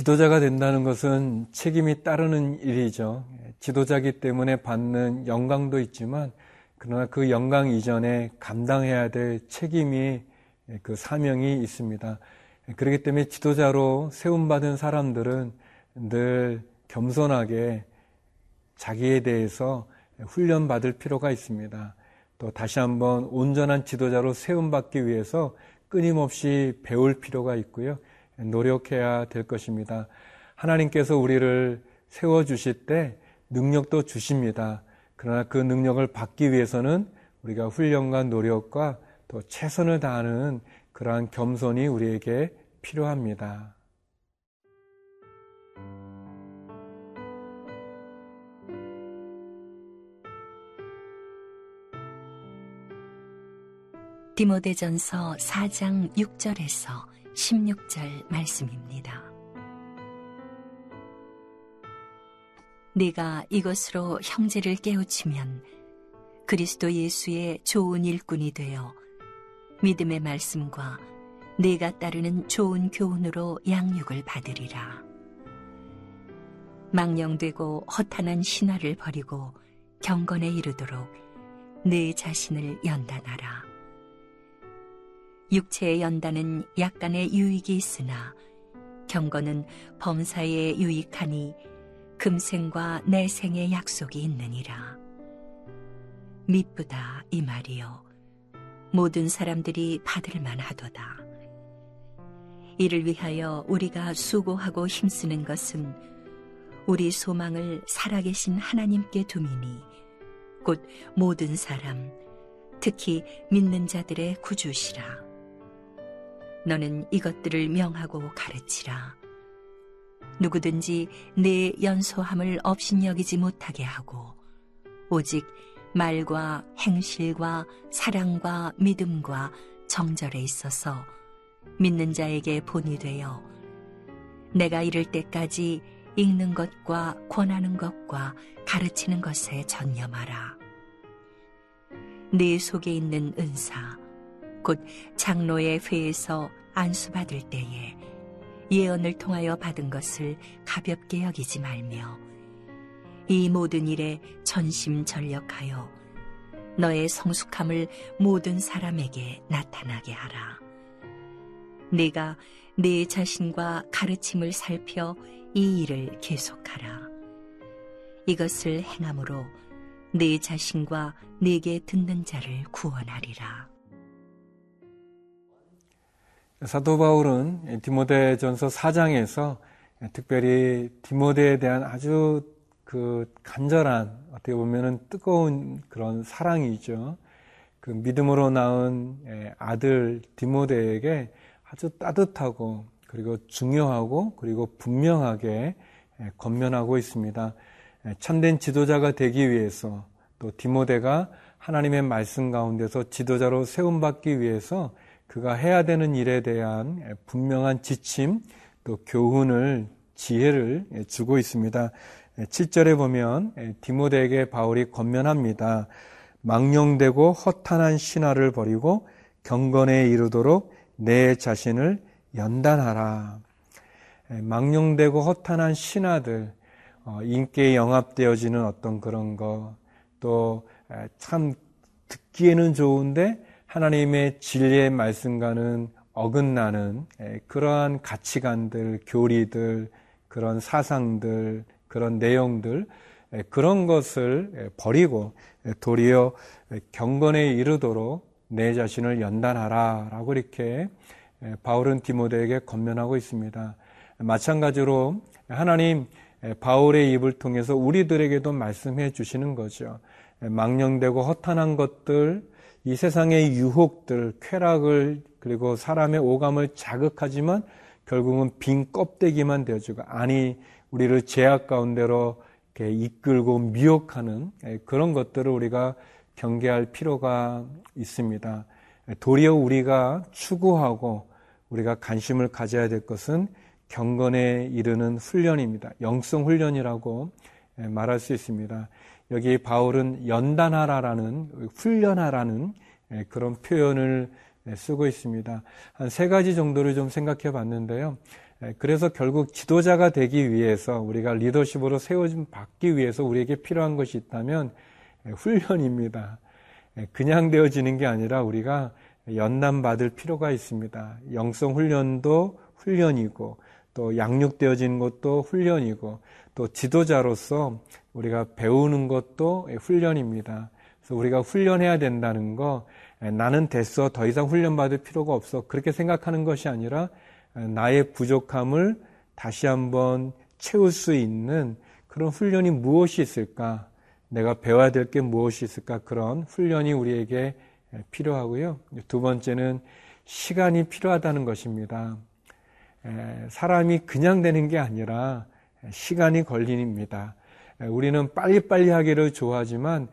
지도자가 된다는 것은 책임이 따르는 일이죠. 지도자기 때문에 받는 영광도 있지만 그러나 그 영광 이전에 감당해야 될 책임이 그 사명이 있습니다. 그렇기 때문에 지도자로 세움받은 사람들은 늘 겸손하게 자기에 대해서 훈련받을 필요가 있습니다. 또 다시 한번 온전한 지도자로 세움받기 위해서 끊임없이 배울 필요가 있고요. 노력해야 될 것입니다. 하나님께서 우리를 세워주실 때 능력도 주십니다. 그러나 그 능력을 받기 위해서는 우리가 훈련과 노력과 또 최선을 다하는 그러한 겸손이 우리에게 필요합니다. 디모데전서 4장 6절에서 16절 말씀입니다. 네가 이것으로 형제를 깨우치면 그리스도 예수의 좋은 일꾼이 되어 믿음의 말씀과 네가 따르는 좋은 교훈으로 양육을 받으리라. 망령되고 허탄한 신화를 버리고 경건에 이르도록 네 자신을 연단하라. 육체의 연단은 약간의 유익이 있으나 경건은 범사에 유익하니 금생과 내생의 약속이 있느니라. 미쁘다 이 말이요. 모든 사람들이 받을 만하도다. 이를 위하여 우리가 수고하고 힘쓰는 것은 우리 소망을 살아계신 하나님께 두미니 곧 모든 사람, 특히 믿는 자들의 구주시라. 너는 이것들을 명하고 가르치라. 누구든지 내 연소함을 업신여기지 못하게 하고 오직 말과 행실과 사랑과 믿음과 정절에 있어서 믿는 자에게 본이 되어 내가 이를 때까지 읽는 것과 권하는 것과 가르치는 것에 전념하라. 네 속에 있는 은사, 곧 장로의 회에서 안수받을 때에 예언을 통하여 받은 것을 가볍게 여기지 말며 이 모든 일에 전심전력하여 너의 성숙함을 모든 사람에게 나타나게 하라. 네가 네 자신과 가르침을 살펴 이 일을 계속하라. 이것을 행함으로 네 자신과 네게 듣는 자를 구원하리라. 사도 바울은 디모데전서 4장에서 특별히 디모데에 대한 아주 그 간절한 어떻게 보면은 뜨거운 그런 사랑이죠. 그 믿음으로 낳은 예, 아들 디모데에게 아주 따뜻하고 그리고 중요하고 그리고 분명하게 예, 건면하고 있습니다. 예, 참된 지도자가 되기 위해서 또 디모데가 하나님의 말씀 가운데서 지도자로 세움받기 위해서 그가 해야 되는 일에 대한 분명한 지침 또 교훈을 지혜를 주고 있습니다. 7절에 보면 디모데에게 바울이 건면합니다. 망령되고 허탄한 신화를 버리고 경건에 이르도록 내 자신을 연단하라. 망령되고 허탄한 신화들, 어, 인기에 영합되어지는 어떤 그런 거, 또 참 듣기에는 좋은데 하나님의 진리의 말씀과는 어긋나는 그러한 가치관들, 교리들, 그런 사상들, 그런 내용들, 그런 것을 버리고 도리어 경건에 이르도록 내 자신을 연단하라 라고 이렇게 바울은 디모데에게 건면하고 있습니다. 마찬가지로 하나님 바울의 입을 통해서 우리들에게도 말씀해 주시는 거죠. 망령되고 허탄한 것들, 이 세상의 유혹들, 쾌락을 그리고 사람의 오감을 자극하지만 결국은 빈 껍데기만 되어주고 아니 우리를 제약 가운데로 이끌고 미혹하는 예, 그런 것들을 우리가 경계할 필요가 있습니다. 도리어 우리가 추구하고 우리가 관심을 가져야 될 것은 경건에 이르는 훈련입니다. 영성 훈련이라고 예, 말할 수 있습니다. 여기 바울은 연단하라라는 훈련하라는 예, 그런 표현을 쓰고 있습니다. 한 세 가지 정도를 좀 생각해 봤는데요. 그래서 결국 지도자가 되기 위해서 우리가 리더십으로 세워진 받기 위해서 우리에게 필요한 것이 있다면 훈련입니다. 그냥 되어지는 게 아니라 우리가 연남 받을 필요가 있습니다. 영성 훈련도 훈련이고 또 양육되어지는 것도 훈련이고 또 지도자로서 우리가 배우는 것도 훈련입니다. 그래서 우리가 훈련해야 된다는 거 나는 됐어 더 이상 훈련받을 필요가 없어 그렇게 생각하는 것이 아니라 나의 부족함을 다시 한번 채울 수 있는 그런 훈련이 무엇이 있을까? 내가 배워야 될 게 무엇이 있을까? 그런 훈련이 우리에게 필요하고요. 두 번째는 시간이 필요하다는 것입니다. 사람이 그냥 되는 게 아니라 시간이 걸립니다. 우리는 빨리빨리 하기를 좋아하지만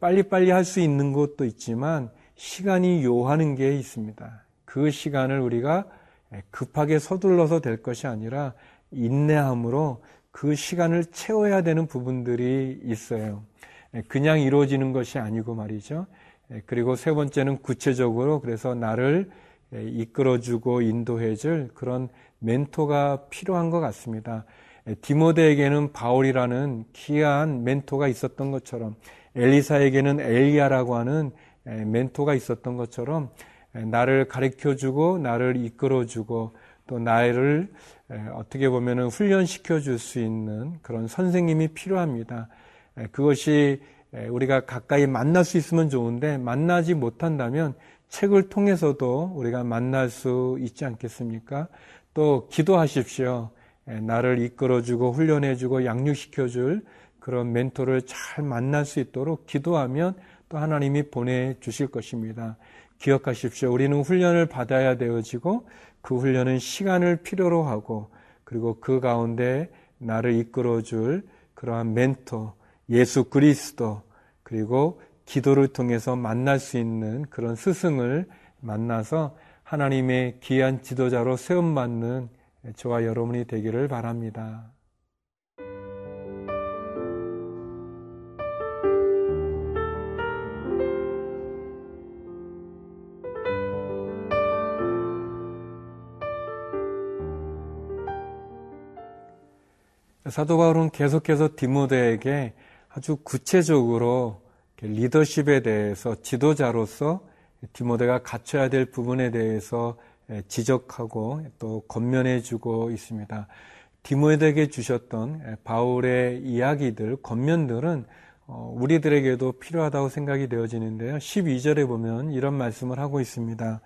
빨리빨리 할 수 있는 것도 있지만 시간이 요하는 게 있습니다. 그 시간을 우리가 급하게 서둘러서 될 것이 아니라 인내함으로 그 시간을 채워야 되는 부분들이 있어요. 그냥 이루어지는 것이 아니고 말이죠. 그리고 세 번째는 구체적으로 그래서 나를 이끌어주고 인도해줄 그런 멘토가 필요한 것 같습니다. 디모데에게는 바울이라는 귀한 멘토가 있었던 것처럼 엘리사에게는 엘리야라고 하는 멘토가 있었던 것처럼 나를 가르쳐 주고 나를 이끌어 주고 또 나를 어떻게 보면은 훈련시켜 줄 수 있는 그런 선생님이 필요합니다. 그것이 우리가 가까이 만날 수 있으면 좋은데 만나지 못한다면 책을 통해서도 우리가 만날 수 있지 않겠습니까? 또 기도하십시오. 나를 이끌어주고 훈련해주고 양육시켜줄 그런 멘토를 잘 만날 수 있도록 기도하면 또 하나님이 보내주실 것입니다. 기억하십시오. 우리는 훈련을 받아야 되어지고 그 훈련은 시간을 필요로 하고 그리고 그 가운데 나를 이끌어줄 그러한 멘토, 예수 그리스도, 그리고 기도를 통해서 만날 수 있는 그런 스승을 만나서 하나님의 귀한 지도자로 세움받는 저와 여러분이 되기를 바랍니다. 사도 바울은 계속해서 디모데에게 아주 구체적으로 리더십에 대해서 지도자로서 디모데가 갖춰야 될 부분에 대해서 지적하고 또 건면해 주고 있습니다. 디모데에게 주셨던 바울의 이야기들, 건면들은 어, 우리들에게도 필요하다고 생각이 되어지는데요. 12절에 보면 이런 말씀을 하고 있습니다.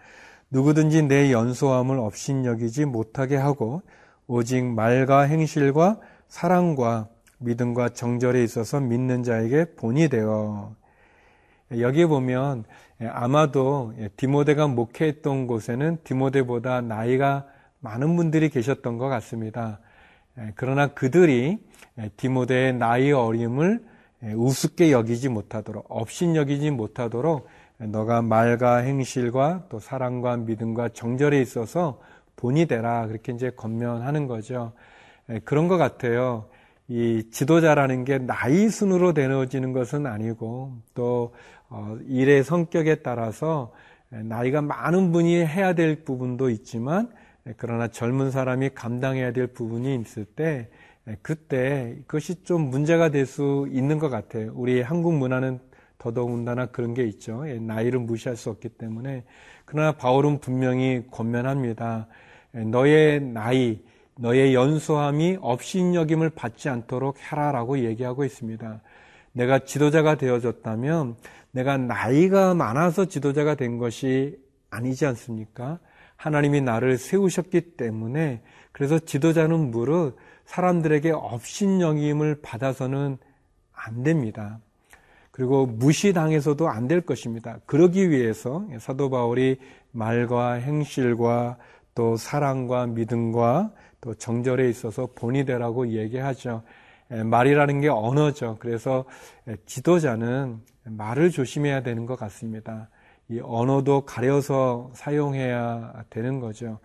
누구든지 내 연소함을 업신여기지 못하게 하고 오직 말과 행실과 사랑과 믿음과 정절에 있어서 믿는 자에게 본이 되어 여기에 보면 아마도 디모데가 목회했던 곳에는 디모데보다 나이가 많은 분들이 계셨던 것 같습니다. 그러나 그들이 디모데의 나이 어림을 우습게 여기지 못하도록 업신 여기지 못하도록 너가 말과 행실과 또 사랑과 믿음과 정절에 있어서 본이 되라 그렇게 이제 건면하는 거죠. 그런 것 같아요. 이 지도자라는 게 나이 순으로 되어지는 것은 아니고 또 어, 일의 성격에 따라서 나이가 많은 분이 해야 될 부분도 있지만 그러나 젊은 사람이 감당해야 될 부분이 있을 때 그때 그것이 좀 문제가 될 수 있는 것 같아요. 우리 한국 문화는 더더군다나 그런 게 있죠. 나이를 무시할 수 없기 때문에 그러나 바울은 분명히 권면합니다. 너의 나이 너의 연소함이 업신여김을 받지 않도록 해라라고 얘기하고 있습니다. 내가 지도자가 되어졌다면 내가 나이가 많아서 지도자가 된 것이 아니지 않습니까? 하나님이 나를 세우셨기 때문에 그래서 지도자는 무릇 사람들에게 업신여김을 받아서는 안 됩니다. 그리고 무시당해서도 안 될 것입니다. 그러기 위해서 사도 바울이 말과 행실과 또 사랑과 믿음과 또 정절에 있어서 본이 되라고 얘기하죠. 말이라는 게 언어죠. 그래서 지도자는 말을 조심해야 되는 것 같습니다. 이 언어도 가려서 사용해야 되는 거죠.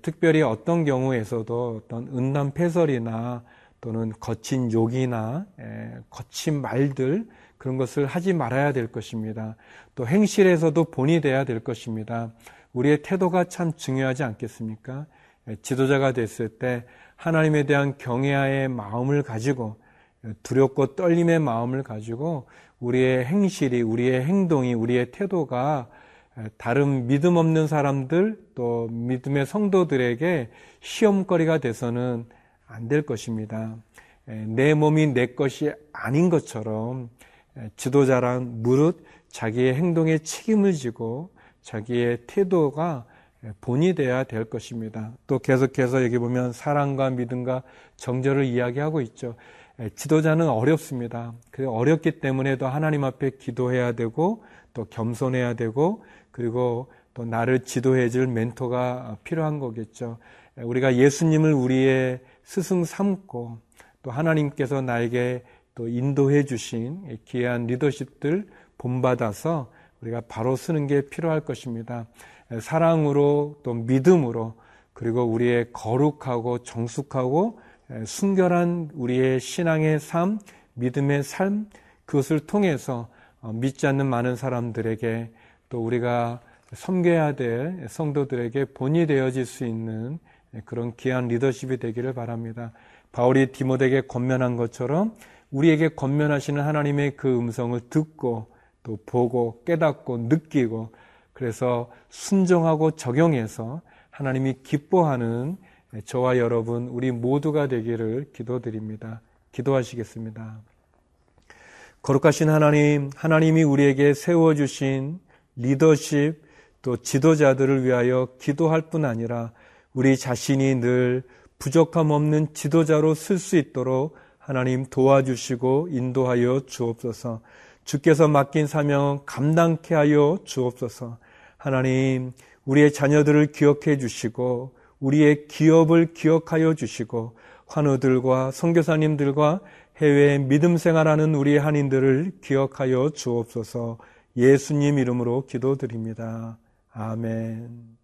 특별히 어떤 경우에서도 어떤 은담패설이나 또는 거친 욕이나 거친 말들 그런 것을 하지 말아야 될 것입니다. 또 행실에서도 본이 돼야 될 것입니다. 우리의 태도가 참 중요하지 않겠습니까? 지도자가 됐을 때 하나님에 대한 경외의 마음을 가지고 두렵고 떨림의 마음을 가지고 우리의 행실이, 우리의 행동이, 우리의 태도가 다른 믿음 없는 사람들 또 믿음의 성도들에게 시험거리가 돼서는 안 될 것입니다. 내 몸이 내 것이 아닌 것처럼 지도자란 무릇 자기의 행동에 책임을 지고 자기의 태도가 본이 돼야 될 것입니다. 또 계속해서 여기 보면 사랑과 믿음과 정절을 이야기하고 있죠. 지도자는 어렵습니다. 그 어렵기 때문에도 하나님 앞에 기도해야 되고 또 겸손해야 되고 그리고 또 나를 지도해 줄 멘토가 필요한 거겠죠. 우리가 예수님을 우리의 스승 삼고 또 하나님께서 나에게 또 인도해 주신 귀한 리더십들 본받아서 우리가 바로 쓰는 게 필요할 것입니다. 사랑으로 또 믿음으로 그리고 우리의 거룩하고 정숙하고 순결한 우리의 신앙의 삶, 믿음의 삶, 그것을 통해서 어, 믿지 않는 많은 사람들에게 또 우리가 섬겨야 될 성도들에게 본이 되어질 수 있는 그런 귀한 리더십이 되기를 바랍니다. 바울이 디모데에게 권면한 것처럼 우리에게 권면하시는 하나님의 그 음성을 듣고 또 보고 깨닫고 느끼고 그래서 순종하고 적용해서 하나님이 기뻐하는 저와 여러분 우리 모두가 되기를 기도드립니다. 기도하시겠습니다. 거룩하신 하나님, 하나님이 우리에게 세워주신 리더십 또 지도자들을 위하여 기도할 뿐 아니라 우리 자신이 늘 부족함 없는 지도자로 쓸 수 있도록 하나님 도와주시고 인도하여 주옵소서. 주께서 맡긴 사명 감당케 하여 주옵소서. 하나님, 우리의 자녀들을 기억해 주시고 우리의 기업을 기억하여 주시고 환우들과 선교사님들과 해외 믿음 생활하는 우리 한인들을 기억하여 주옵소서. 예수님 이름으로 기도드립니다. 아멘.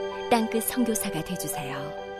땅끝 성교사가 되주세요